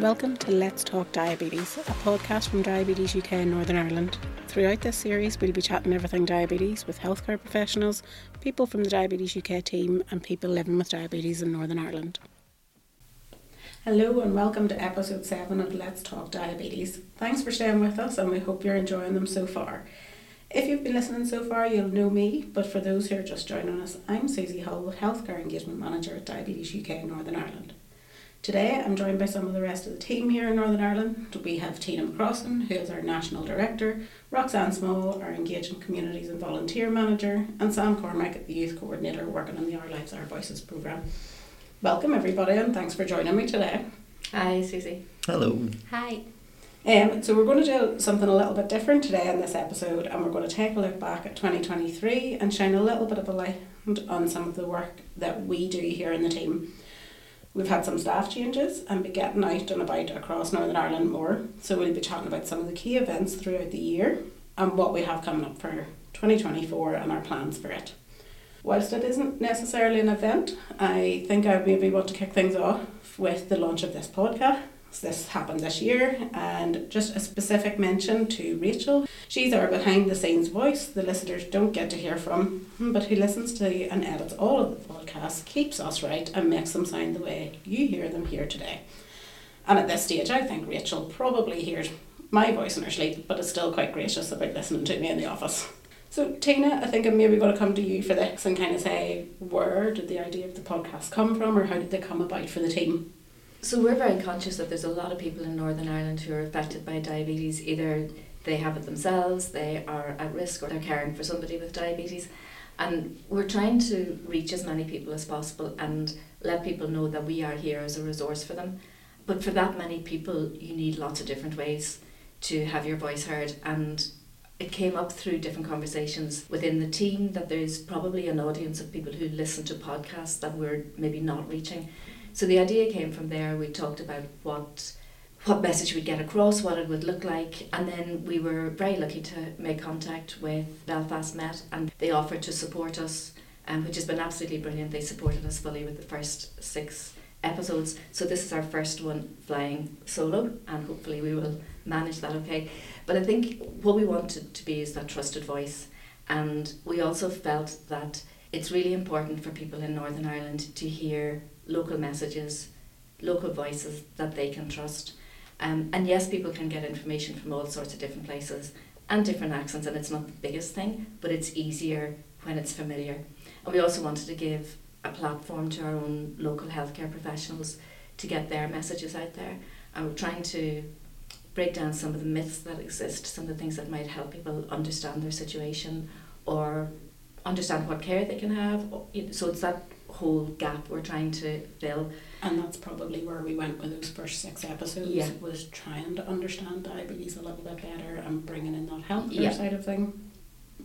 Welcome to Let's Talk Diabetes, a podcast from Diabetes UK in Northern Ireland. Throughout this series, we'll be chatting everything diabetes with healthcare professionals, people from the Diabetes UK team, and people living with diabetes in Northern Ireland. Hello, and welcome to episode 7 of Let's Talk Diabetes. Thanks for staying with us, and we hope you're enjoying them so far. If you've been listening so far, you'll know me, but for those who are just joining us, I'm Suzy Hull, Healthcare Engagement Manager at Diabetes UK in Northern Ireland. Today I'm joined by some of the rest of the team here in Northern Ireland. We have Tina McCrossan, who is our National Director, Roxanne Small, our Engaging Communities and Volunteer Manager, and Sam Cormack, the Youth Coordinator working on the Our Lives, Our Voices programme. Welcome everybody and thanks for joining me today. Hi Suzy. Hello. Hi. Um, so we're going to do something a little bit different today in this episode and we're going to take a look back at 2023 and shine a little bit of a light on some of the work that we do here in the team. We've had some staff changes and be getting out and about across Northern Ireland more. So we'll be chatting about some of the key events throughout the year and what we have coming up for 2024 and our plans for it. Whilst it isn't necessarily an event, I think I maybe want to kick things off with the launch of this podcast this happened this year, and just a specific mention to Rachel. She's our behind the scenes voice, the listeners don't get to hear from, hmm, but who listens to and edits all of the podcasts, keeps us right, and makes them sound the way you hear them here today. And at this stage, I think Rachel probably hears my voice in her sleep, but is still quite gracious about listening to me in the office. So, Tina, I think I'm maybe going to come to you for this and kind of say where did the idea of the podcast come from, or how did they come about for the team? So we're very conscious that there's a lot of people in Northern Ireland who are affected by diabetes. Either they have it themselves, they are at risk, or they're caring for somebody with diabetes. And we're trying to reach as many people as possible and let people know that we are here as a resource for them. But for that many people, you need lots of different ways to have your voice heard. And it came up through different conversations within the team that there's probably an audience of people who listen to podcasts that we're maybe not reaching. So the idea came from there. We talked about what what message we'd get across, what it would look like, and then we were very lucky to make contact with Belfast Met, and they offered to support us, um, which has been absolutely brilliant. They supported us fully with the first six episodes. So this is our first one flying solo, and hopefully we will manage that okay. But I think what we wanted to be is that trusted voice, and we also felt that it's really important for people in Northern Ireland to hear local messages, local voices that they can trust. Um, and yes, people can get information from all sorts of different places and different accents, and it's not the biggest thing, but it's easier when it's familiar. And we also wanted to give a platform to our own local healthcare professionals to get their messages out there. And we're trying to break down some of the myths that exist, some of the things that might help people understand their situation or understand what care they can have. So it's that whole gap we're trying to fill. And that's probably where we went with those first six episodes yeah. was trying to understand diabetes a little bit better and bringing in that healthcare yeah. side of things.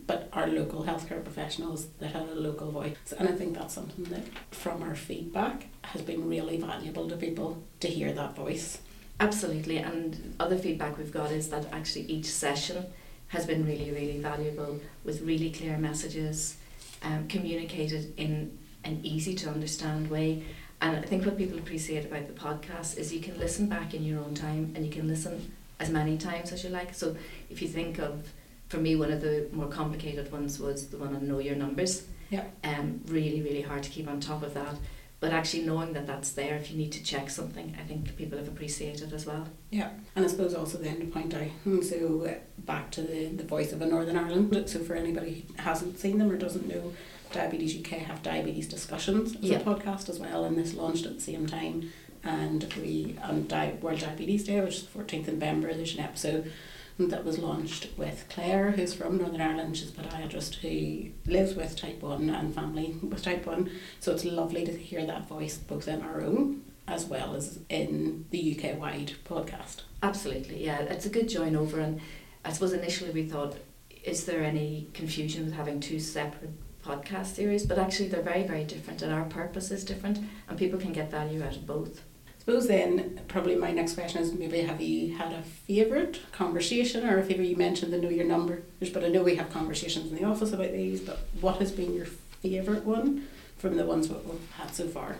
But our local healthcare professionals that had a local voice. And I think that's something that from our feedback has been really valuable to people to hear that voice. Absolutely. And other feedback we've got is that actually each session has been really, really valuable with really clear messages um, communicated in an easy to understand way. And I think what people appreciate about the podcast is you can listen back in your own time and you can listen as many times as you like. So if you think of, for me, one of the more complicated ones was the one on Know Your Numbers. Yeah. Um, really, really hard to keep on top of that. But actually knowing that that's there if you need to check something, I think people have appreciated as well. Yeah, and I suppose also then to point out, so back to the, the voice of a Northern Ireland, so for anybody who hasn't seen them or doesn't know, Diabetes UK have diabetes discussions as yeah. a podcast as well, and this launched at the same time. And we on Di- World Diabetes Day, which is the 14th of November, there's an episode that was launched with Claire, who's from Northern Ireland. She's a podiatrist who lives with type 1 and family with type 1. So it's lovely to hear that voice both in our own as well as in the UK wide podcast. Absolutely, yeah. It's a good join over. And I suppose initially we thought, is there any confusion with having two separate podcast series, but actually they're very, very different and our purpose is different and people can get value out of both. I suppose then probably my next question is maybe have you had a favourite conversation or a favourite? you mentioned the know your numbers, but I know we have conversations in the office about these, but what has been your favourite one from the ones that we've had so far?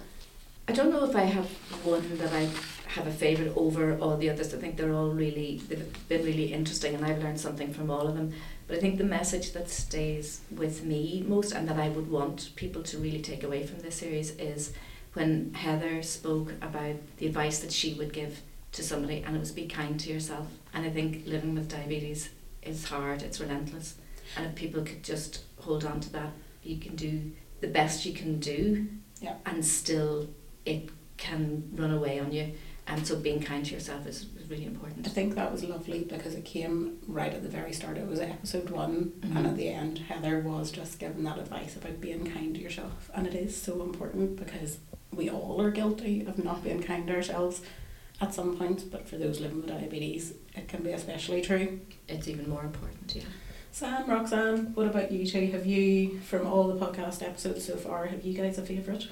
I don't know if I have one that I have a favourite over all the others. I think they're all really, they've been really interesting and I've learned something from all of them. But I think the message that stays with me most and that I would want people to really take away from this series is when Heather spoke about the advice that she would give to somebody and it was be kind to yourself. And I think living with diabetes is hard, it's relentless. And if people could just hold on to that, you can do the best you can do Yeah. and still it can run away on you. And so being kind to yourself is, is really important. I think that was lovely because it came right at the very start. It was episode one, Mhm. and at the end, Heather was just giving that advice about being kind to yourself. And it is so important because we all are guilty of not being kind to ourselves at some point, but for those living with diabetes, it can be especially true. It's even more important, yeah. Sam, Roxanne, what about you two? Have you, from all the podcast episodes so far, have you guys a favourite?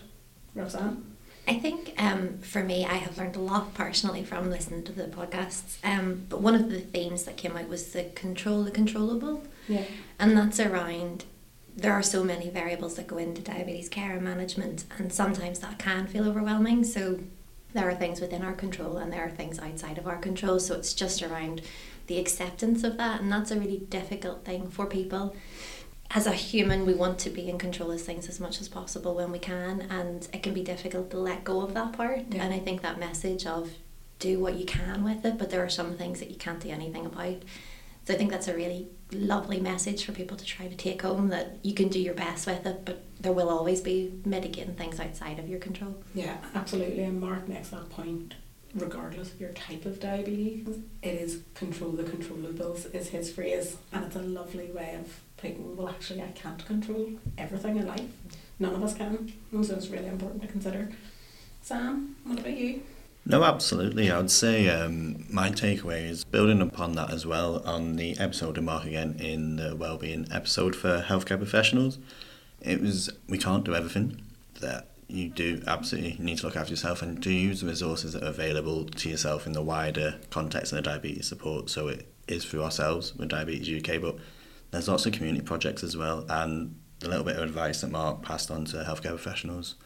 Roxanne? I think um, for me, I have learned a lot personally from listening to the podcasts. Um, but one of the themes that came out was the control the controllable, Yeah. and that's around. There are so many variables that go into diabetes care and management, and sometimes that can feel overwhelming. So there are things within our control, and there are things outside of our control. So it's just around the acceptance of that, and that's a really difficult thing for people as a human, we want to be in control of things as much as possible when we can, and it can be difficult to let go of that part. Yeah. And I think that message of do what you can with it, but there are some things that you can't do anything about. So I think that's a really lovely message for people to try to take home that you can do your best with it, but there will always be mitigating things outside of your control. Yeah, absolutely. And Mark makes that point regardless of your type of diabetes. It is control the controllables is his phrase and it's a lovely way of putting well actually I can't control everything in life. None of us can. And so it's really important to consider. Sam, what about you? No, absolutely. I would say um, my takeaway is building upon that as well on the episode of Mark again in the wellbeing episode for healthcare professionals. It was we can't do everything that you do absolutely need to look after yourself and do use the resources that are available to yourself in the wider context of the diabetes support. So it is through ourselves with Diabetes UK, but there's lots of community projects as well and a little bit of advice that Mark passed on to healthcare professionals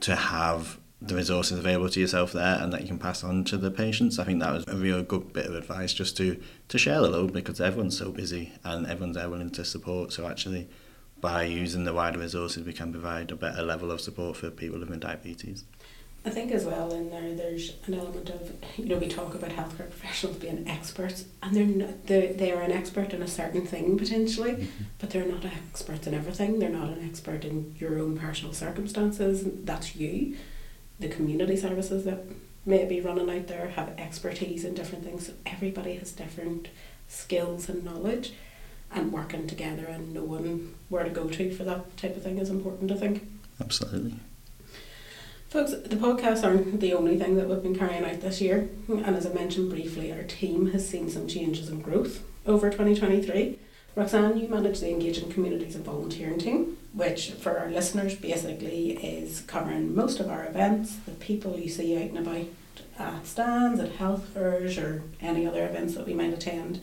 to have the resources available to yourself there and that you can pass on to the patients. I think that was a real good bit of advice just to, to share the load because everyone's so busy and everyone's there willing to support. So actually by using the wider resources we can provide a better level of support for people living with diabetes. I think as well in there there's an element of you know we talk about healthcare professionals being experts and they're not they they are an expert in a certain thing potentially mm-hmm. but they're not experts in everything. They're not an expert in your own personal circumstances that's you. The community services that may be running out there have expertise in different things so everybody has different skills and knowledge and working together and knowing where to go to for that type of thing is important I think. Absolutely. Folks, the podcasts aren't the only thing that we've been carrying out this year, and as I mentioned briefly, our team has seen some changes and growth over 2023. Roxanne, you manage the Engaging Communities and Volunteering team, which for our listeners basically is covering most of our events, the people you see out and about at stands, at health fairs, or any other events that we might attend.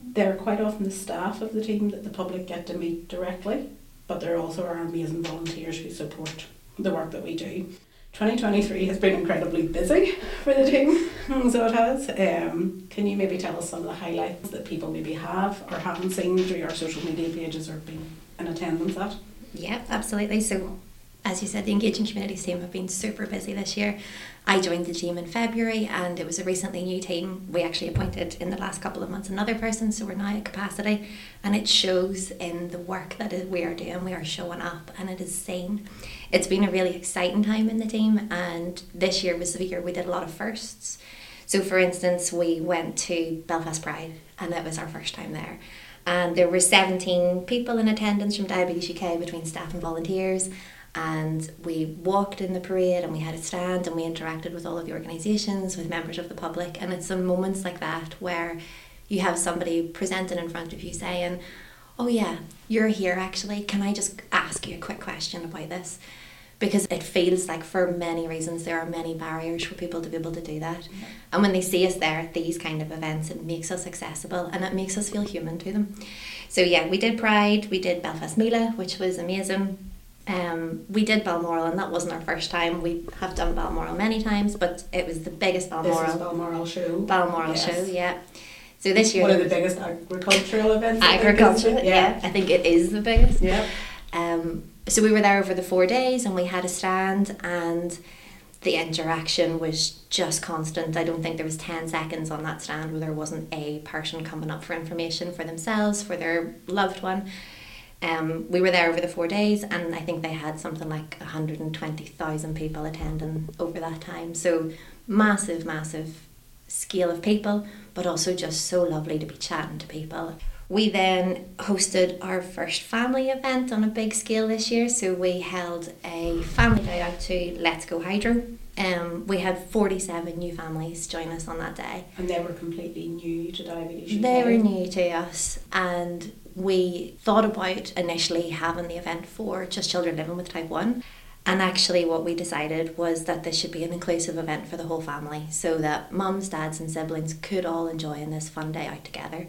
They're quite often the staff of the team that the public get to meet directly, but they're also our amazing volunteers who support the work that we do. 2023 has been incredibly busy for the team, so it has. Um, can you maybe tell us some of the highlights that people maybe have or haven't seen through your social media pages or been in attendance at? Yep, absolutely. So, as you said, the Engaging Communities team have been super busy this year. I joined the team in February and it was a recently new team. We actually appointed in the last couple of months another person, so we're now at capacity. And it shows in the work that we are doing. We are showing up and it is seen. It's been a really exciting time in the team, and this year was the year we did a lot of firsts. So, for instance, we went to Belfast Pride, and that was our first time there. And there were 17 people in attendance from Diabetes UK between staff and volunteers. And we walked in the parade and we had a stand and we interacted with all of the organisations, with members of the public. And it's some moments like that where you have somebody presenting in front of you saying, Oh, yeah, you're here actually. Can I just ask you a quick question about this? Because it feels like, for many reasons, there are many barriers for people to be able to do that. Mm-hmm. And when they see us there at these kind of events, it makes us accessible and it makes us feel human to them. So, yeah, we did Pride, we did Belfast Mela, which was amazing. Um, we did Balmoral, and that wasn't our first time. We have done Balmoral many times, but it was the biggest This is Balmoral Balmoral show. Balmoral Yes. show. Yeah. So this year One of the biggest agricultural events. Agriculture. it? Yeah, I think it is the biggest. Yeah. Um, so we were there over the four days and we had a stand and the interaction was just constant. I don't think there was 10 seconds on that stand where there wasn't a person coming up for information for themselves, for their loved one. Um, we were there over the four days and I think they had something like 120,000 people attending over that time. So massive, massive scale of people, but also just so lovely to be chatting to people. We then hosted our first family event on a big scale this year. So we held a family day out to Let's Go Hydro. Um, we had 47 new families join us on that day. And they were completely new to diabetes. They were new to us, and we thought about initially having the event for just children living with type 1. And actually, what we decided was that this should be an inclusive event for the whole family so that mums, dads, and siblings could all enjoy in this fun day out together.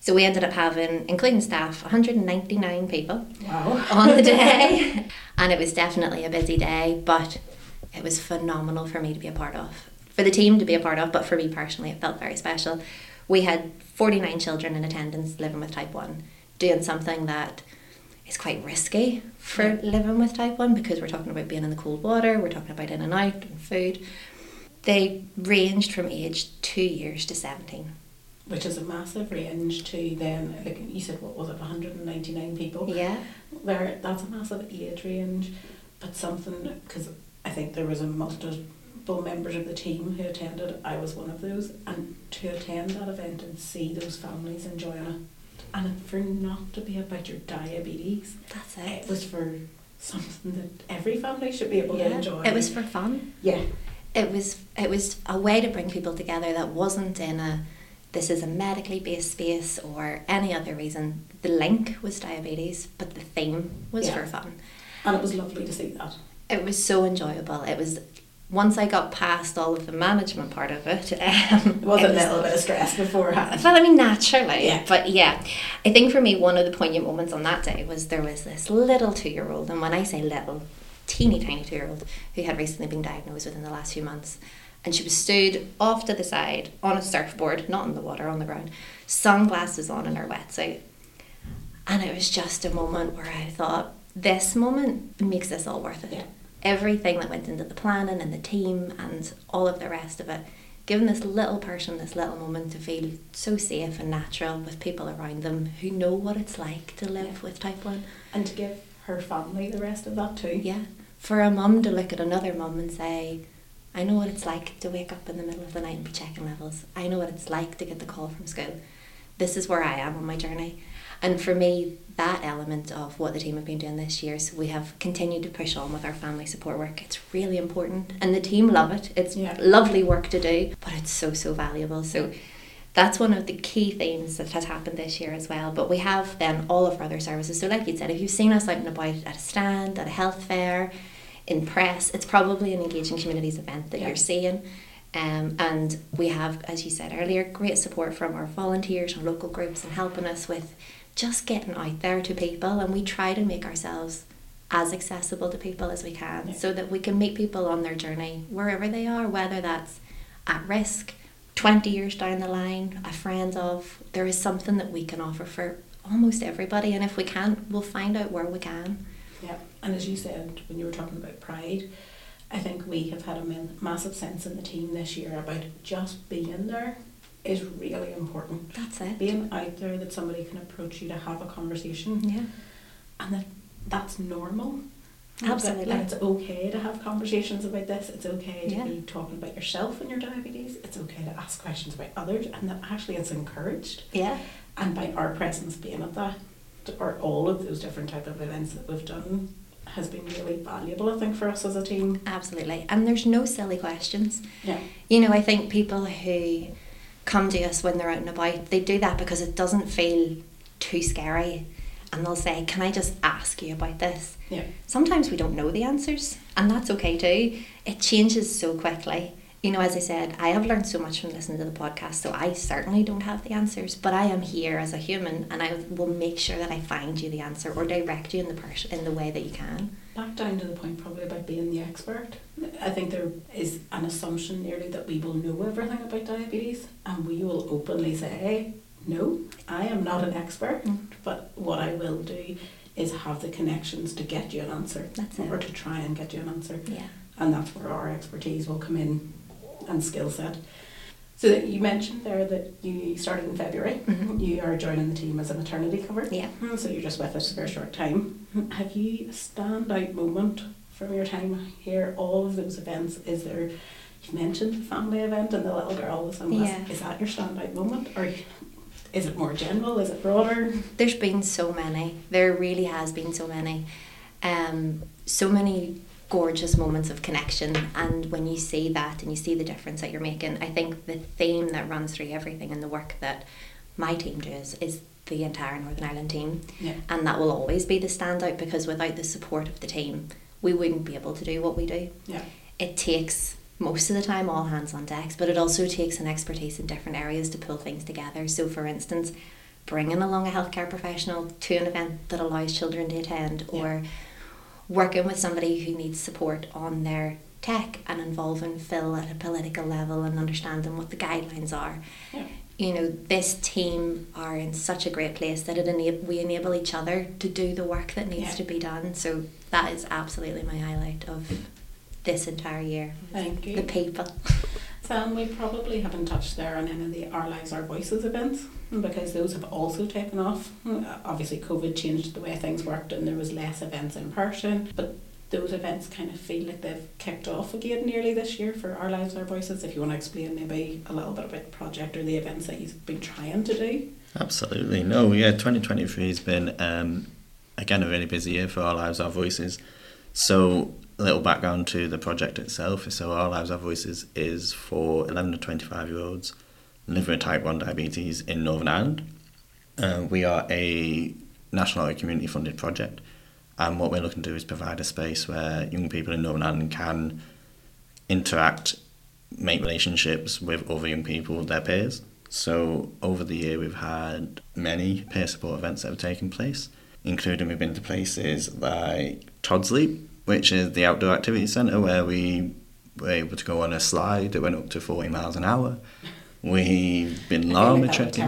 So we ended up having, including staff, 199 people Wow. on the day. and it was definitely a busy day, but it was phenomenal for me to be a part of. For the team to be a part of, but for me personally, it felt very special. We had 49 children in attendance living with type 1, doing something that is quite risky for living with type 1 because we're talking about being in the cold water, we're talking about in and out and food. They ranged from age 2 years to 17. Which is a massive range to then, like you said, what was it, 199 people? Yeah. There, that's a massive age range, but something because I think there was a multiple members of the team who attended. I was one of those, and to attend that event and see those families enjoying it, and for not to be about your diabetes, That's it it. was for something that every family should be able to enjoy. It was for fun. yeah, it was it was a way to bring people together that wasn't in a this is a medically based space or any other reason. The link was diabetes, but the theme was Yeah. for fun. and it was lovely to see that. It was so enjoyable. It was once I got past all of the management part of it. Um, It was it a little bit of stress beforehand. well, I mean, naturally. Yeah. But yeah, I think for me, one of the poignant moments on that day was there was this little two year old, and when I say little, teeny tiny two year old, who had recently been diagnosed within the last few months. And she was stood off to the side on a surfboard, not in the water, on the ground, sunglasses on in her wetsuit. And it was just a moment where I thought, this moment makes this all worth it Yeah. Everything that went into the planning and the team and all of the rest of it, giving this little person this little moment to feel so safe and natural with people around them who know what it's like to live Yeah. with type 1. And to give her family the rest of that too. Yeah. For a mum to look at another mum and say, I know what it's like to wake up in the middle of the night and be checking levels. I know what it's like to get the call from school. This is where I am on my journey. And for me, that element of what the team have been doing this year, so we have continued to push on with our family support work. It's really important, and the team love it. It's Yeah. lovely work to do, but it's so so valuable. So that's one of the key things that has happened this year as well. But we have then all of our other services. So, like you said, if you've seen us out and about at a stand, at a health fair, in press, it's probably an engaging communities event that Yeah. you're seeing. Um, and we have, as you said earlier, great support from our volunteers and local groups and helping us with just getting out there to people. And we try to make ourselves as accessible to people as we can Yeah. so that we can meet people on their journey wherever they are, whether that's at risk, 20 years down the line, a friend of. There is something that we can offer for almost everybody. And if we can't, we'll find out where we can. Yeah, and as you said when you were talking about pride, I think we have had a massive sense in the team this year about just being there is really important. That's it. Being out there that somebody can approach you to have a conversation Yeah. and that that's normal. Absolutely. That, that it's okay to have conversations about this. It's okay to Yeah. be talking about yourself and your diabetes. It's okay to ask questions about others and that actually it's encouraged. Yeah. And by our presence being at that, or all of those different type of events that we've done, has been really valuable. I think for us as a team. Absolutely. And there's no silly questions. Yeah. You know, I think people who come to us when they're out and about, they do that because it doesn't feel too scary. And they'll say, Can I just ask you about this? Yeah. Sometimes we don't know the answers, and that's okay too. It changes so quickly. You know, as I said, I have learned so much from listening to the podcast, so I certainly don't have the answers, but I am here as a human and I will make sure that I find you the answer or direct you in the pers- in the way that you can. Back down to the point probably about being the expert. I think there is an assumption nearly that we will know everything about diabetes and we will openly say, no, I am not an expert, Mm. but what I will do is have the connections to get you an answer That's it. or to try and get you an answer. Yeah. and that's where our expertise will come in and skill set. So that you mentioned there that you started in February. Mhm. You are joining the team as a maternity cover. Yeah. Mm, So you're just with us for a short time. Have you a standout moment from your time here? All of those events. Is there? You mentioned the family event and the little girl was on Yeah. Is that your standout moment, or is it more general? Is it broader? There's been so many. There really has been so many. Um, so many gorgeous moments of connection and when you see that and you see the difference that you're making, I think the theme that runs through everything in the work that my team does is the entire Northern Ireland team. Yeah. And that will always be the standout because without the support of the team, we wouldn't be able to do what we do. Yeah. It takes most of the time all hands on decks, but it also takes an expertise in different areas to pull things together. So, for instance, bringing along a healthcare professional to an event that allows children to attend, or working with somebody who needs support on their tech and involving Phil at a political level and understanding what the guidelines are. Yeah. You know, this team are in such a great place that it enab- we enable each other to do the work that needs Yeah. to be done. So that is absolutely my highlight of this entire year. Thank you. The people. Sam, we probably haven't touched there on any of the Our Lives, Our Voices events because those have also taken off. Uh, Obviously, COVID changed the way things worked and there was less events in person, but those events kind of feel like they've kicked off again nearly this year for Our Lives, Our Voices. If you want to explain maybe a little bit about the project or the events that you've been trying to do. Absolutely. No, yeah, 2023 has been, um, again, a really busy year for Our Lives, Our Voices. So, little background to the project itself. So, Our Lives, Our Voices is for 11 to 25 year olds living with type 1 diabetes in Northern Ireland. Uh, we are a national community funded project, and what we're looking to do is provide a space where young people in Northern Ireland can interact, make relationships with other young people, their peers. So over the year, we've had many peer support events that have taken place, including we've been to places like Todds Leap, which is the outdoor activity centre where we were able to go on a slide that went up to 40 miles an hour. We've been I llama like that would trekking.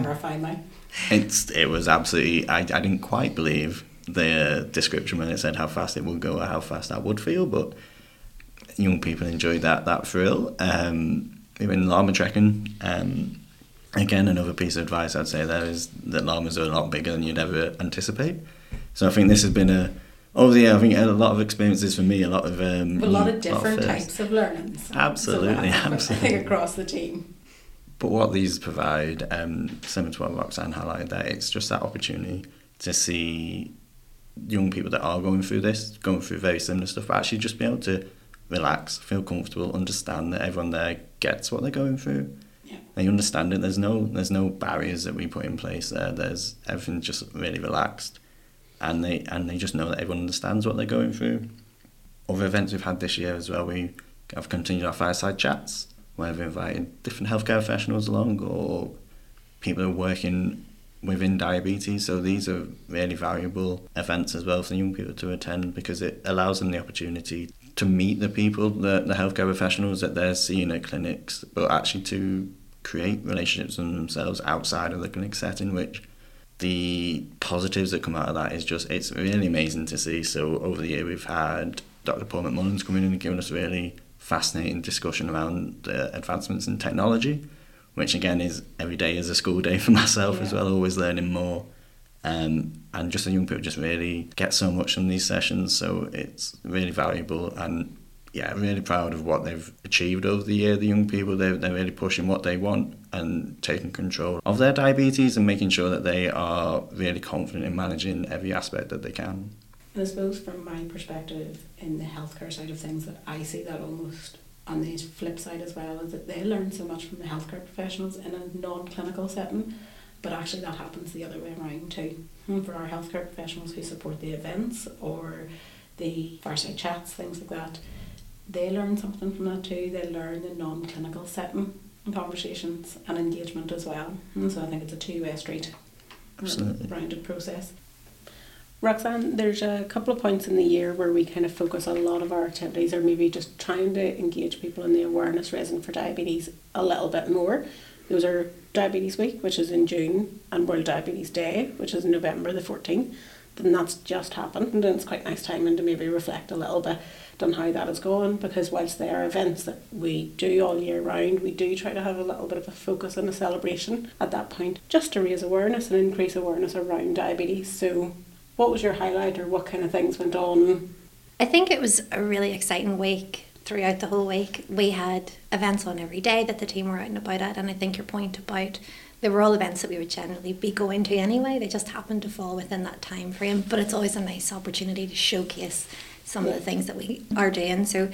It's it was absolutely. I, I didn't quite believe the description when it said how fast it would go or how fast that would feel, but young people enjoyed that that thrill. Um, we've been llama trekking. Um, again, another piece of advice I'd say there is that llamas are a lot bigger than you'd ever anticipate. So I think this has been a over the year. I think a lot of experiences for me. A lot of um, A lot of lot different types of learnings. Absolutely, So, absolutely. across the team. But what these provide, um, similar to what Roxanne highlighted there, it's just that opportunity to see young people that are going through this, going through very similar stuff, but actually just be able to relax, feel comfortable, understand that everyone there gets what they're going through. Yeah. They understand it. There's no there's no barriers that we put in place there. There's everything just really relaxed, and they and they just know that everyone understands what they're going through. Other events we've had this year as well, we have continued our fireside chats where we've invited different healthcare professionals along or people who are working within diabetes. So these are really valuable events as well for young people to attend because it allows them the opportunity to meet the people, the, the healthcare professionals that they're seeing at clinics, but actually to create relationships with themselves outside of the clinic setting, which the positives that come out of that is just, it's really amazing to see. So over the year we've had Dr. Paul McMullen's coming in and giving us a really fascinating discussion around the advancements in technology, which again is every day is a school day for myself as well, always learning more. Um, and just the young people just really get so much from these sessions, so it's really valuable. And yeah, really proud of what they've achieved over the year. The young people, they're, they're really pushing what they want and taking control of their diabetes and making sure that they are really confident in managing every aspect that they can. And I suppose from my perspective in the healthcare side of things that I see that almost on the flip side as well is that they learn so much from the healthcare professionals in a non-clinical setting but actually that happens the other way around too Hmm, for our healthcare professionals who support the events or the fireside chats things like that they learn something from that too. They learn the non-clinical setting and conversations and engagement as well. And so I think it's a two-way street, Absolutely. rounded process. Roxanne, there's a couple of points in the year where we kind of focus a lot of our activities, or maybe just trying to engage people in the awareness raising for diabetes a little bit more. Those are Diabetes Week, which is in June, and World Diabetes Day, which is November the 14th. And that's just happened, and it's quite nice timing to maybe reflect a little bit on how that is going because whilst they are events that we do all year round, we do try to have a little bit of a focus and a celebration at that point just to raise awareness and increase awareness around diabetes. So, what was your highlight or what kind of things went on? I think it was a really exciting week throughout the whole week. We had events on every day that the team were out and about at, and I think your point about they were all events that we would generally be going to anyway. They just happened to fall within that time frame, but it's always a nice opportunity to showcase some of the things that we are doing. So,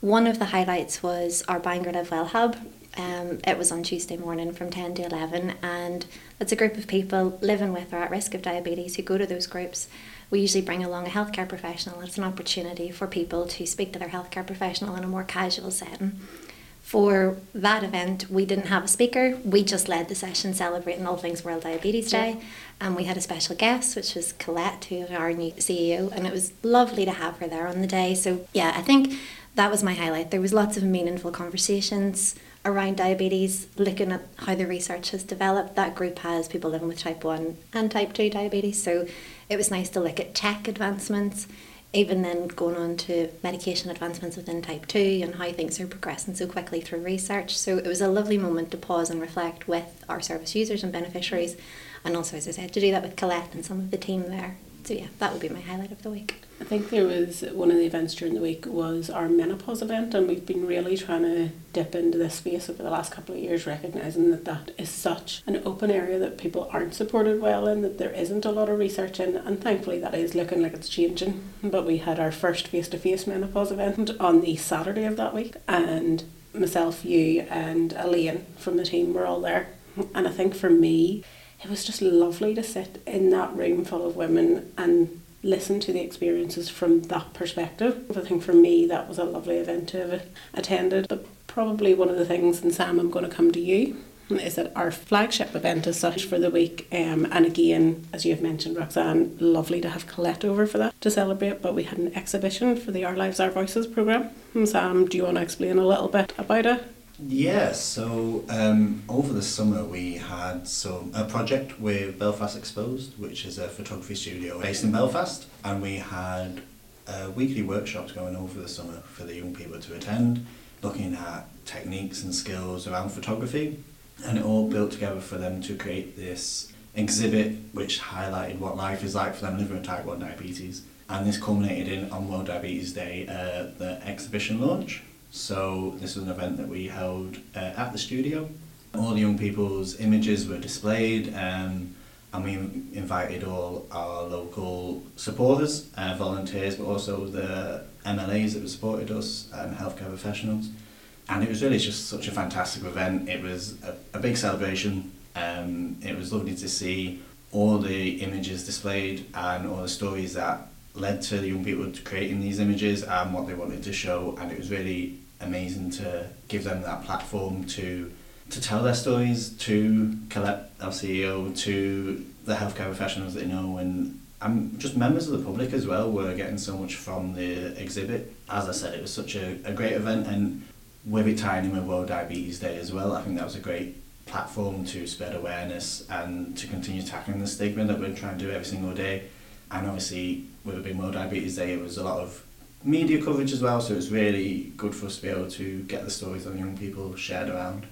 one of the highlights was our Bangor Live Well Hub. Um, it was on Tuesday morning from 10 to 11, and it's a group of people living with or at risk of diabetes who go to those groups. We usually bring along a healthcare professional. It's an opportunity for people to speak to their healthcare professional in a more casual setting. For that event, we didn't have a speaker. We just led the session celebrating all things World Diabetes Day. Yeah. And we had a special guest, which was Colette, who is our new CEO, and it was lovely to have her there on the day. So, yeah, I think that was my highlight. There was lots of meaningful conversations around diabetes, looking at how the research has developed. That group has people living with type 1 and type 2 diabetes, so it was nice to look at tech advancements, even then going on to medication advancements within type 2 and how things are progressing so quickly through research. So it was a lovely moment to pause and reflect with our service users and beneficiaries, and also, as I said, to do that with Colette and some of the team there. So, yeah, that would be my highlight of the week. I think there was one of the events during the week was our menopause event, and we've been really trying to dip into this space over the last couple of years, recognizing that that is such an open area that people aren't supported well in, that there isn't a lot of research in, and thankfully that is looking like it's changing. But we had our first face to face menopause event on the Saturday of that week, and myself, you, and Elaine from the team were all there. And I think for me, it was just lovely to sit in that room full of women and listen to the experiences from that perspective. I think for me that was a lovely event to have attended. But probably one of the things, and Sam, I'm going to come to you, is that our flagship event is such for the week. Um, and again, as you have mentioned, Roxanne, lovely to have Colette over for that to celebrate. But we had an exhibition for the Our Lives, Our Voices programme. Sam, do you want to explain a little bit about it? Yeah, so um, over the summer we had some a project with Belfast Exposed, which is a photography studio based in Belfast, and we had uh, weekly workshops going over the summer for the young people to attend, looking at techniques and skills around photography, and it all built together for them to create this exhibit which highlighted what life is like for them living with type 1 diabetes. And this culminated in on World Diabetes Day, uh, the exhibition launch. So this was an event that we held uh, at the studio. All the young people's images were displayed, um, and we invited all our local supporters, uh, volunteers, but also the MLAs that supported us and healthcare professionals. And it was really just such a fantastic event. It was a, a big celebration. Um, it was lovely to see all the images displayed and all the stories that led to the young people creating these images and what they wanted to show. And it was really amazing to give them that platform to to tell their stories to Colette, our CEO, to the healthcare professionals they know, and and just members of the public as well were getting so much from the exhibit. As I said, it was such a, a great event, and with it tying in with World Diabetes Day as well, I think that was a great platform to spread awareness and to continue tackling the stigma that we're trying to do every single day. And obviously, with it being World Diabetes Day, it was a lot of media coverage as well, so it's really good for us to be able to get the stories of young people shared around.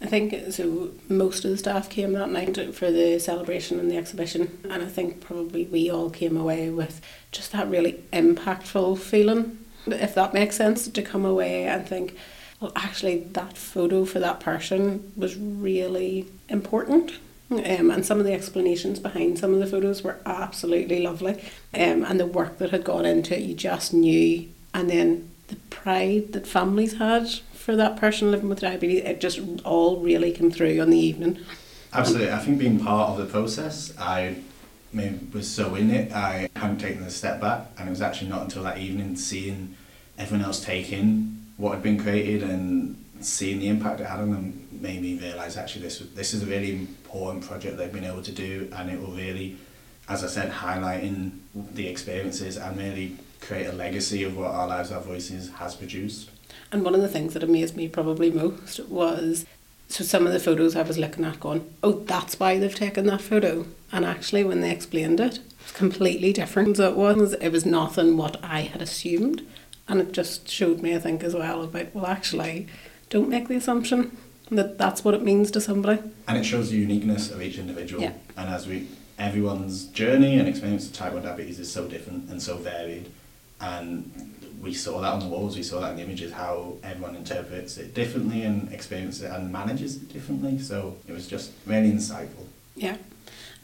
I think so. Most of the staff came that night for the celebration and the exhibition, and I think probably we all came away with just that really impactful feeling, if that makes sense, to come away and think, well, actually, that photo for that person was really important. Um, and some of the explanations behind some of the photos were absolutely lovely. Um, and the work that had gone into it, you just knew. And then the pride that families had for that person living with diabetes, it just all really came through on the evening. Absolutely. I think being part of the process, I maybe was so in it, I hadn't taken a step back. And it was actually not until that evening seeing everyone else take in what had been created and seeing the impact it had on them made me realise actually this this is a really important project they've been able to do and it will really, as I said, highlighting the experiences and really create a legacy of what Our Lives Our Voices has produced. And one of the things that amazed me probably most was so some of the photos I was looking at going, oh, that's why they've taken that photo. And actually, when they explained it, it was completely different. So it was, it was nothing what I had assumed. And it just showed me, I think, as well about, well, actually, don't make the assumption that that's what it means to somebody. And it shows the uniqueness of each individual. Yeah. And as we, everyone's journey and experience of type 1 diabetes is so different and so varied. And we saw that on the walls, we saw that in the images, how everyone interprets it differently and experiences it and manages it differently. So it was just really insightful. Yeah.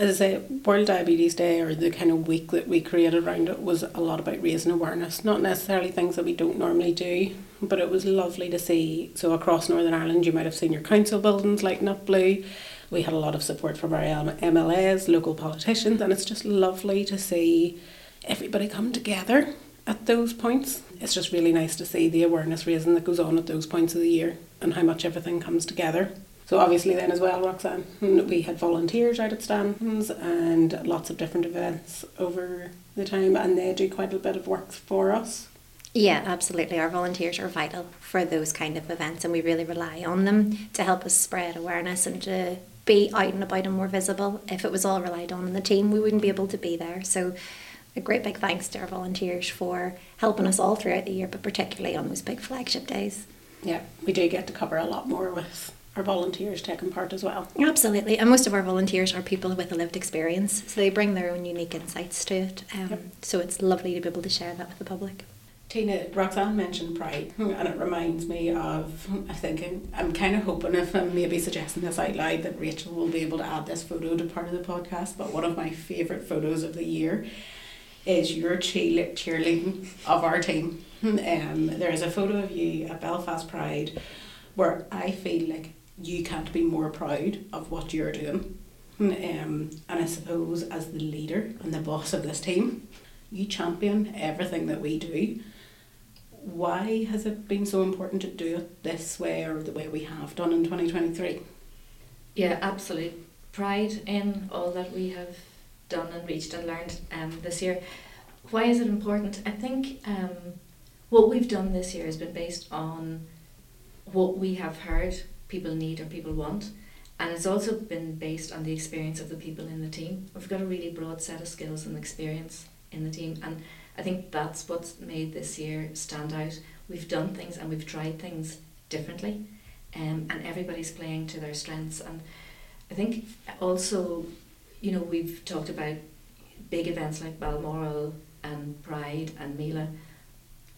As I say, World Diabetes Day or the kind of week that we created around it was a lot about raising awareness. Not necessarily things that we don't normally do, but it was lovely to see. So across Northern Ireland, you might have seen your council buildings lighting up blue. We had a lot of support from our MLAs, local politicians, and it's just lovely to see everybody come together at those points. It's just really nice to see the awareness raising that goes on at those points of the year and how much everything comes together. So obviously then as well, Roxanne, hmm, we had volunteers out at stands and lots of different events over the time and they do quite a bit of work for us. Yeah, absolutely. Our volunteers are vital for those kind of events and we really rely on them to help us spread awareness and to be out and about and more visible. If it was all relied on in the team, we wouldn't be able to be there. So a great big thanks to our volunteers for helping us all throughout the year, but particularly on those big flagship days. Yeah, we do get to cover a lot more with our volunteers taking part as well. Absolutely, and most of our volunteers are people with a lived experience, so they bring their own unique insights to it. Um, yep. So it's lovely to be able to share that with the public. Tina, Roxanne mentioned pride, and it reminds me of, I think, I'm kind of hoping if I'm maybe suggesting this out loud that Rachel will be able to add this photo to part of the podcast, but one of my favourite photos of the year is your cheerleading of our team. Um, there is a photo of you at Belfast Pride where I feel like you can't be more proud of what you're doing. Um, and I suppose as the leader and the boss of this team, you champion everything that we do. Why has it been so important to do it this way or the way we have done in 2023? Yeah, absolute pride in all that we have done and reached and learned um, this year. Why is it important? I think um, what we've done this year has been based on what we have heard people need or people want. And it's also been based on the experience of the people in the team. We've got a really broad set of skills and experience in the team. And I think that's what's made this year stand out. We've done things and we've tried things differently. Um, and everybody's playing to their strengths. And I think also you know, we've talked about big events like Balmoral and Pride and Mela.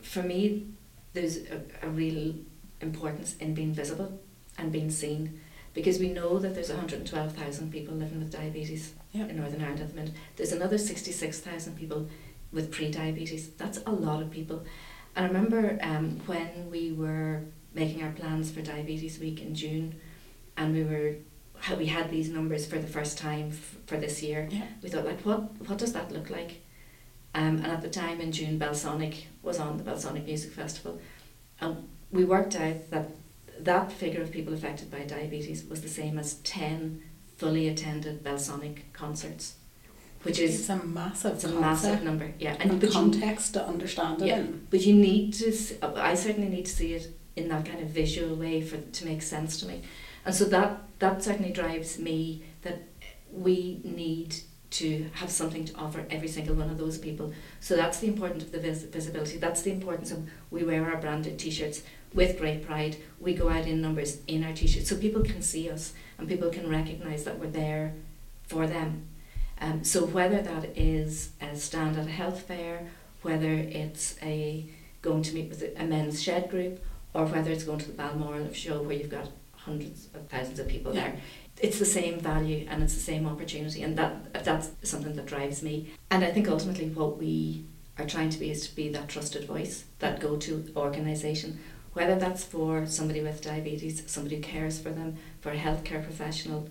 For me, there's a, a real importance in being visible and being seen because we know that there's 112,000 people living with diabetes yep. in Northern Ireland at the minute. There's another 66,000 people with pre-diabetes. That's a lot of people. And I remember um, when we were making our plans for Diabetes Week in June and we were how we had these numbers for the first time f- for this year. Yeah. We thought like what what does that look like? Um, and at the time in June, Belsonic was on the Belsonic Music Festival, and we worked out that that figure of people affected by diabetes was the same as ten fully attended Belsonic concerts, which is it's a massive it's a massive number. Yeah, and, and context you, to understand it yeah, in. But you need to. I certainly need to see it in that kind of visual way for to make sense to me. And so that that certainly drives me that we need to have something to offer every single one of those people. So that's the importance of the vis- visibility. That's the importance of we wear our branded t-shirts with great pride. We go out in numbers in our t-shirts so people can see us and people can recognize that we're there for them. Um, so whether that is a stand at a health fair, whether it's a going to meet with a men's shed group, or whether it's going to the Balmoral show where you've got hundreds of thousands of people yeah. there. It's the same value and it's the same opportunity, and that that's something that drives me. And I think ultimately what we are trying to be is to be that trusted voice, that go-to organisation, whether that's for somebody with diabetes, somebody who cares for them, for a healthcare professional.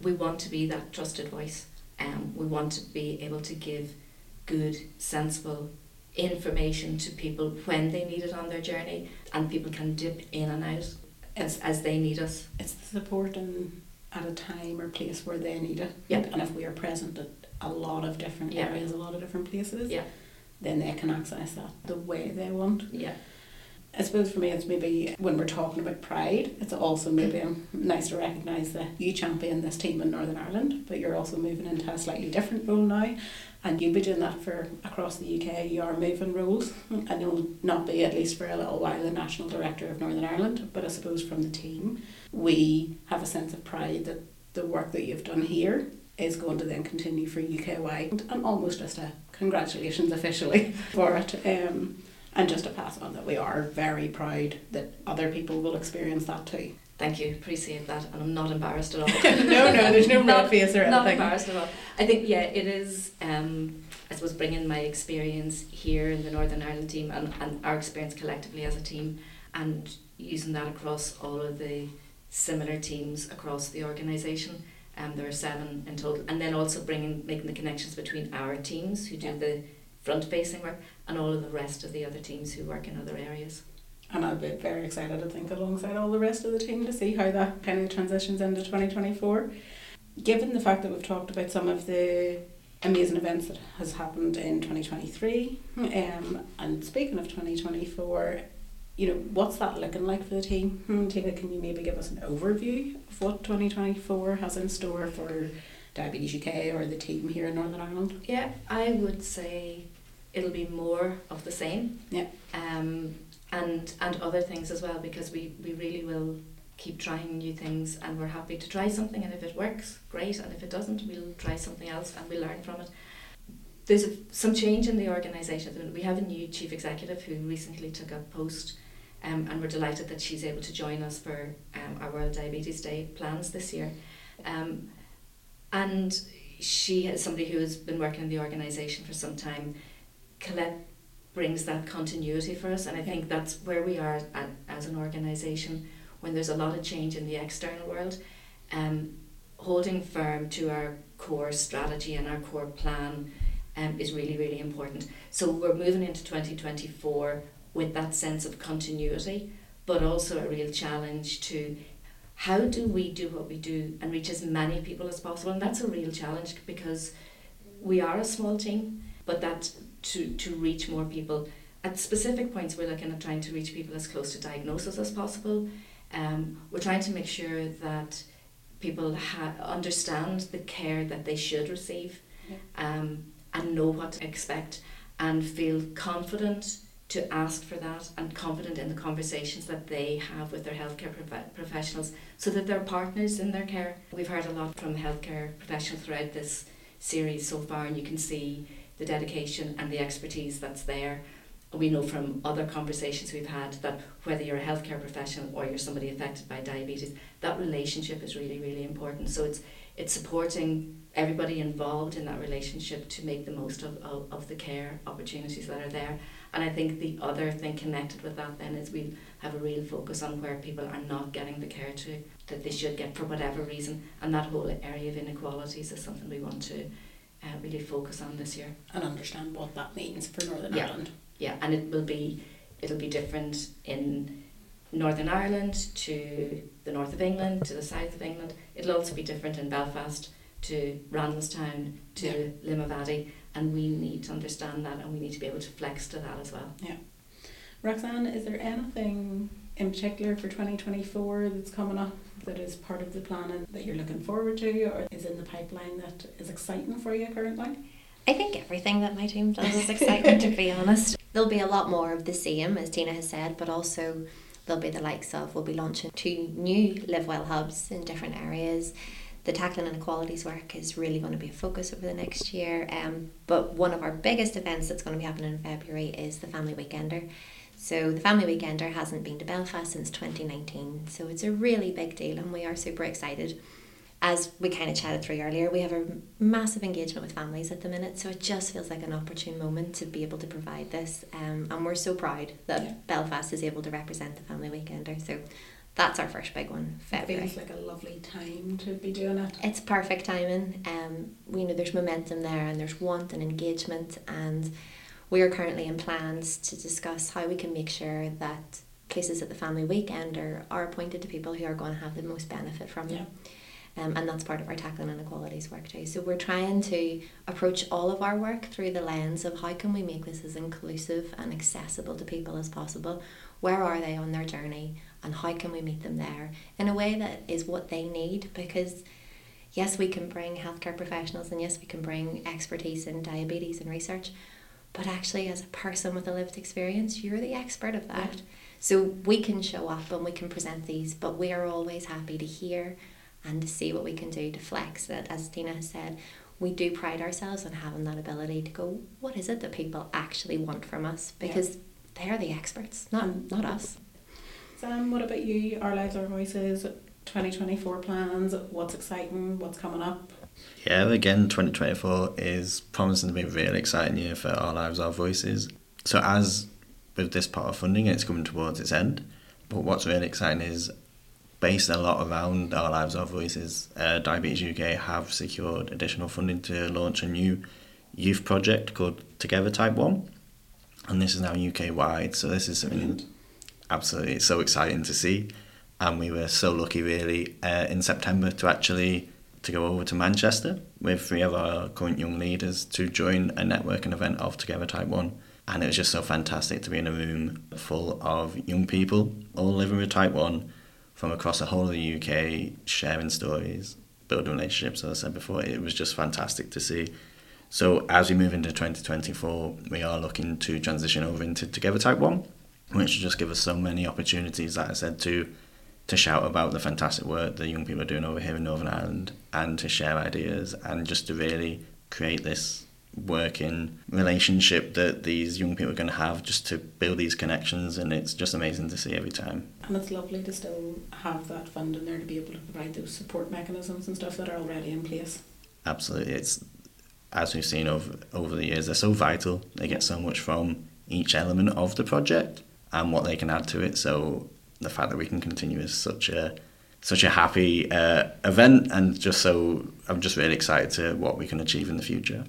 We want to be that trusted voice, and um, we want to be able to give good, sensible information to people when they need it on their journey and people can dip in and out as, as they need us. It's the support and at a time or place where they need it. Yeah. And if we are present at a lot of different Yeah. areas, a lot of different places, Yeah. then they can access that the way they want. Yeah. I suppose for me, it's maybe when we're talking about pride, it's also maybe nice to recognise that you champion this team in Northern Ireland, but you're also moving into a slightly different role now. And you'll be doing that for across the UK. You are moving roles, and you'll not be, at least for a little while, the National Director of Northern Ireland. But I suppose from the team, we have a sense of pride that the work that you've done here is going to then continue for UK wide, and almost just a congratulations officially for it. Um, and just to pass on that we are very proud that other people will experience that too. Thank you, appreciate that, and I'm not embarrassed at all. no, no, there's no red face or anything. Not embarrassed at all. I think yeah, it is. Um, I suppose bringing my experience here in the Northern Ireland team and, and our experience collectively as a team, and using that across all of the similar teams across the organisation. Um, there are seven in total, and then also bringing making the connections between our teams who do Yeah. the front facing work and all of the rest of the other teams who work in other areas. And I'll be very excited, I think, alongside all the rest of the team to see how that kind of transitions into 2024. Given the fact that we've talked about some of the amazing events that has happened in 2023, um, and speaking of 2024, you know, what's that looking like for the team? Hmm, Tina, can you maybe give us an overview of what 2024 has in store for Diabetes UK or the team here in Northern Ireland? Yeah, I would say it'll be more of the same. Yeah. Um, and and other things as well because we, we really will keep trying new things and we're happy to try something and if it works, great, and if it doesn't, we'll try something else and we'll learn from it. There's a, some change in the organisation. We have a new chief executive who recently took a post um, and we're delighted that she's able to join us for um, our World Diabetes Day plans this year. Um, and she is somebody who has been working in the organisation for some time. Colette brings that continuity for us, and I think that's where we are at, as an organisation when there's a lot of change in the external world. Um, holding firm to our core strategy and our core plan um, is really, really important. So we're moving into 2024 with that sense of continuity, but also a real challenge to how do we do what we do and reach as many people as possible? And that's a real challenge because we are a small team, but that to, to reach more people at specific points, we're looking at trying to reach people as close to diagnosis as possible. Um, we're trying to make sure that people ha- understand the care that they should receive um, and know what to expect and feel confident to ask for that and confident in the conversations that they have with their healthcare prof- professionals so that they're partners in their care. We've heard a lot from healthcare professionals throughout this series so far, and you can see the dedication and the expertise that's there. We know from other conversations we've had that whether you're a healthcare professional or you're somebody affected by diabetes, that relationship is really, really important. So it's it's supporting everybody involved in that relationship to make the most of, of, of the care opportunities that are there. And I think the other thing connected with that then is we have a real focus on where people are not getting the care to that they should get for whatever reason, and that whole area of inequalities is something we want to uh, really focus on this year. And understand what that means for Northern Yeah. Ireland. Yeah, and it will be it'll be different in Northern Ireland to the north of England to the south of England. It'll also be different in Belfast to Randallstown to Limavady, and we need to understand that, and we need to be able to flex to that as well. Yeah. Roxanne, is there anything in particular for 2024 that's coming up that is part of the planning that you're looking forward to or is in the pipeline that is exciting for you currently? I think everything that my team does is exciting, to be honest. There'll be a lot more of the same, as Tina has said, but also there'll be the likes of, we'll be launching two new Live Well hubs in different areas. The tackling inequalities work is really going to be a focus over the next year. Um, but one of our biggest events that's going to be happening in February is the Family Weekender. So the Family Weekender hasn't been to Belfast since 2019, so it's a really big deal, and we are super excited as we kind of chatted through earlier, we have a massive engagement with families at the minute, so it just feels like an opportune moment to be able to provide this. Um, and we're so proud that Yeah. Belfast is able to represent the Family Weekender. So that's our first big one, It February. feels like a lovely time to be doing it. It's perfect timing. Um, we know there's momentum there and there's want and engagement, and we are currently in plans to discuss how we can make sure that places at the family weekend are, are appointed to people who are going to have the most benefit from them. Um, and that's part of our tackling inequalities work too. So we're trying to approach all of our work through the lens of how can we make this as inclusive and accessible to people as possible. Where are they on their journey, and how can we meet them there in a way that is what they need? Because yes, we can bring healthcare professionals, and yes, we can bring expertise in diabetes and research, but actually, as a person with a lived experience, you're the expert of that. Yeah. So we can show up and we can present these, but we are always happy to hear and to see what we can do to flex that As Tina has said, we do pride ourselves on having that ability to go, what is it that people actually want from us? Because yeah. they're the experts, not not us. Sam, what about you? Our Lives, Our Voices, 2024 plans, what's exciting, what's coming up? Yeah, again, 2024 is promising to be a really exciting year for Our Lives, Our Voices. So as with this part of funding, it's coming towards its end. But what's really exciting is based a lot around Our Lives, Our Voices, uh, Diabetes UK have secured additional funding to launch a new youth project called Together Type 1. And this is now UK wide, so this is something absolutely so exciting to see. And we were so lucky, really, uh, in September to actually to go over to Manchester with three of our current young leaders to join a networking event of Together Type 1. And it was just so fantastic to be in a room full of young people, all living with Type 1, from across the whole of the UK, sharing stories, building relationships, as I said before. It was just fantastic to see. So as we move into 2024, we are looking to transition over into Together Type 1, which just give us so many opportunities, like I said, to to shout about the fantastic work the young people are doing over here in Northern Ireland and to share ideas and just to really create this working relationship that these young people are going to have just to build these connections and it's just amazing to see every time. And it's lovely to still have that fund in there to be able to provide those support mechanisms and stuff that are already in place. Absolutely. It's as we've seen over over the years they're so vital. They get so much from each element of the project and what they can add to it so the fact that we can continue is such a such a happy uh, event and just so I'm just really excited to what we can achieve in the future.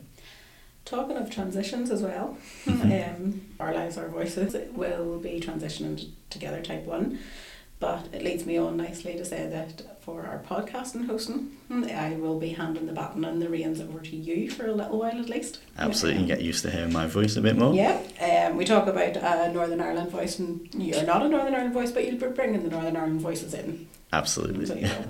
Talking of transitions as well, mm-hmm. um, Our Lives, Our Voices will be transitioning together type 1. But it leads me on nicely to say that for our podcast and hosting, I will be handing the baton and the reins over to you for a little while at least. Absolutely, yeah. get used to hearing my voice a bit more. Yeah, um, we talk about a Northern Ireland voice, and you're not a Northern Ireland voice, but you'll be bringing the Northern Ireland voices in. Absolutely. So, you know.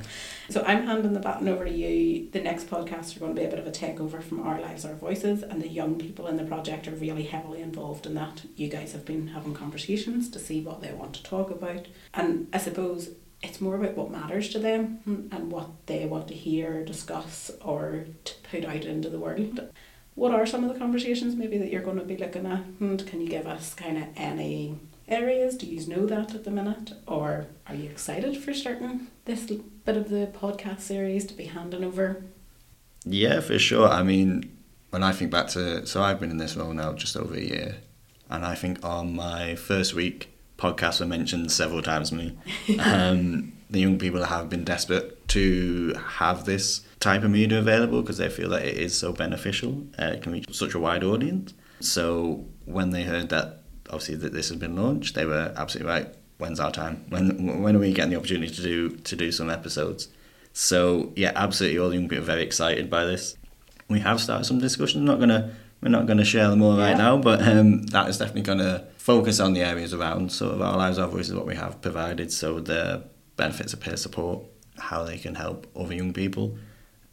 so I'm handing the baton over to you. The next podcast are going to be a bit of a takeover from Our Lives, Our Voices, and the young people in the project are really heavily involved in that. You guys have been having conversations to see what they want to talk about, and I suppose it's more about what matters to them and what they want to hear, discuss, or to put out into the world. What are some of the conversations maybe that you're going to be looking at? And can you give us kind of any areas? Do you know that at the minute? Or are you excited for starting this bit of the podcast series to be handing over? Yeah, for sure. I mean, when I think back to, so I've been in this role now just over a year, and I think on my first week, podcasts were mentioned several times to me. um, the young people have been desperate to have this type of media available because they feel that it is so beneficial. Uh, it can reach such a wide audience. So when they heard that obviously that this has been launched, they were absolutely right. When's our time? When when are we getting the opportunity to do to do some episodes? So yeah, absolutely, all the young people are very excited by this. We have started some discussions. Not gonna we're not gonna share them all yeah. right now, but um, that is definitely gonna focus on the areas around sort of our lives, our voices, what we have provided. So the benefits of peer support, how they can help other young people,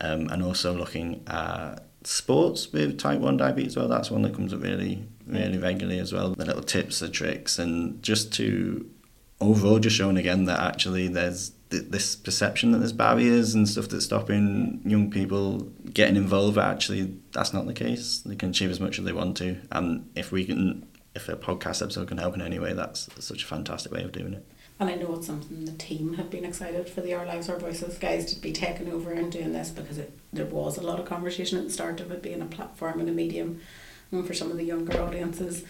um, and also looking at sports with type 1 diabetes well that's one that comes up really really regularly as well the little tips the tricks and just to overall just showing again that actually there's th- this perception that there's barriers and stuff that's stopping young people getting involved actually that's not the case. They can achieve as much as they want to and if we can if a podcast episode can help in any way that's such a fantastic way of doing it. And I know it's something the team have been excited for the Our Lives, Our Voices guys to be taking over and doing this because it, there was a lot of conversation at the start of it being a platform and a medium Mm, for some of the younger audiences.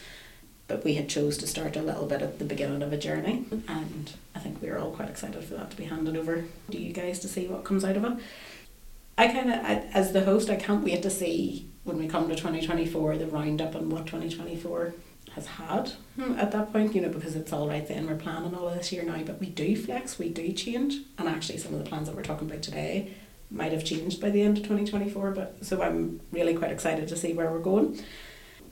But we had chose to start a little bit at the beginning of a journey and I think we are all quite excited for that to be handed over to you guys to see what comes out of it. I kind of, as the host, I can't wait to see when we come to 2024, the roundup on what 2024 has had hmm, at that point, you know, because it's all right then, we're planning all of this year now, but we do flex, we do change, and actually some of the plans that we're talking about today might have changed by the end of 2024, but so I'm really quite excited to see where we're going.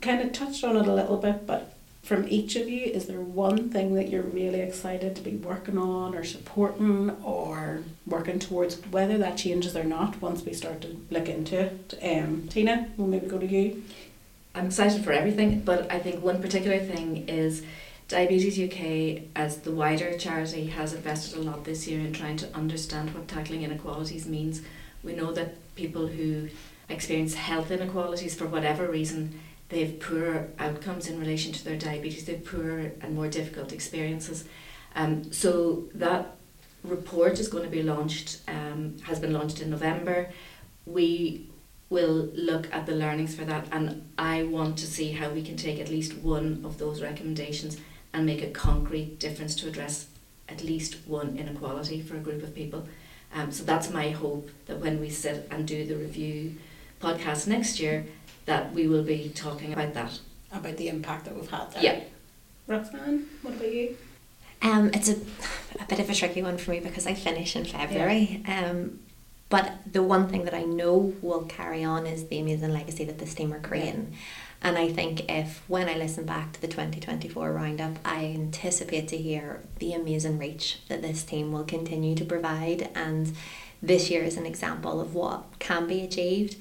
Kind of touched on it a little bit, but from each of you, is there one thing that you're really excited to be working on or supporting or working towards, whether that changes or not once we start to look into it? Um, Tina, we'll maybe go to you. I'm excited for everything, but I think one particular thing is Diabetes UK, as the wider charity, has invested a lot this year in trying to understand what tackling inequalities means. We know that people who experience health inequalities for whatever reason they have poorer outcomes in relation to their diabetes, they have poorer and more difficult experiences. Um, so that report is going to be launched, um, has been launched in November. We will look at the learnings for that, and I want to see how we can take at least one of those recommendations and make a concrete difference to address at least one inequality for a group of people. Um, so that's my hope that when we sit and do the review podcast next year, that we will be talking about that. About the impact that we've had there. Yeah. Roxanne, what about you? Um, it's a, a bit of a tricky one for me because I finish in February. Um, but the one thing that I know will carry on is the amazing legacy that this team are creating. Yeah. And I think if when I listen back to the 2024 roundup, I anticipate to hear the amazing reach that this team will continue to provide. And this year is an example of what can be achieved.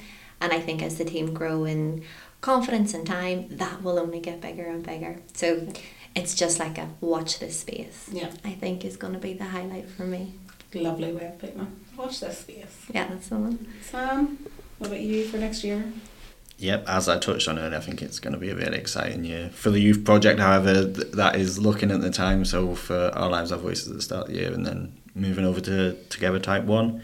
And I think as the team grow in confidence and time, that will only get bigger and bigger. So it's just like a watch this space. Yeah. I think is going to be the highlight for me. Lovely way of putting it. Watch this space. Yeah, that's the one. Sam, what about you for next year? Yep, as I touched on earlier, I think it's going to be a really exciting year for the youth project. However, th- that is looking at the time. So for our lives, our voices at the start of the year, and then moving over to Together Type One,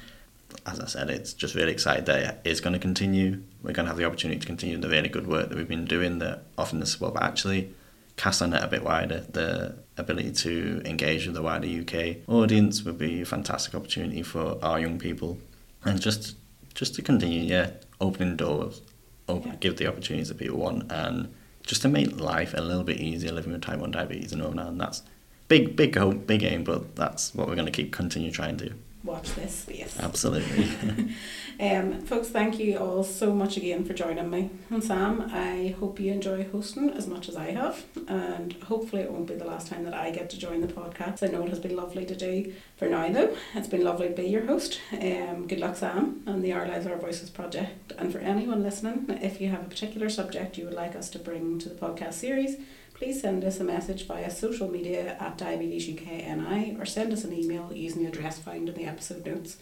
as I said, it's just really excited that it is going to continue. We're going to have the opportunity to continue the really good work that we've been doing, that often this well, but actually cast our net a bit wider. The ability to engage with the wider UK audience would be a fantastic opportunity for our young people, and just just to continue, yeah, opening doors, open, yeah. give the opportunities that people want, and just to make life a little bit easier living with type one diabetes and all that. And that's big, big hope, big aim, but that's what we're going to keep continue trying to do watch this space. Absolutely. um, folks, thank you all so much again for joining me. And Sam, I hope you enjoy hosting as much as I have, and hopefully it won't be the last time that I get to join the podcast. I know it has been lovely to do. For now, though, it's been lovely to be your host. Um, good luck, Sam, and the Our Lives, Our Voices project. And for anyone listening, if you have a particular subject you would like us to bring to the podcast series, please send us a message via social media at Diabetes UK NI or send us an email using the address found in the episode notes.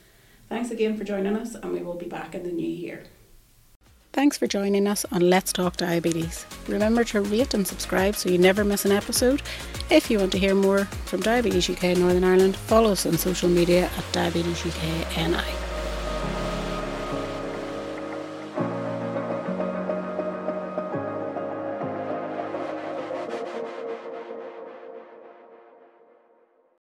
Thanks again for joining us, and we will be back in the new year. Thanks for joining us on Let's Talk Diabetes. Remember to rate and subscribe so you never miss an episode. If you want to hear more from Diabetes UK Northern Ireland, follow us on social media at Diabetes UK NI.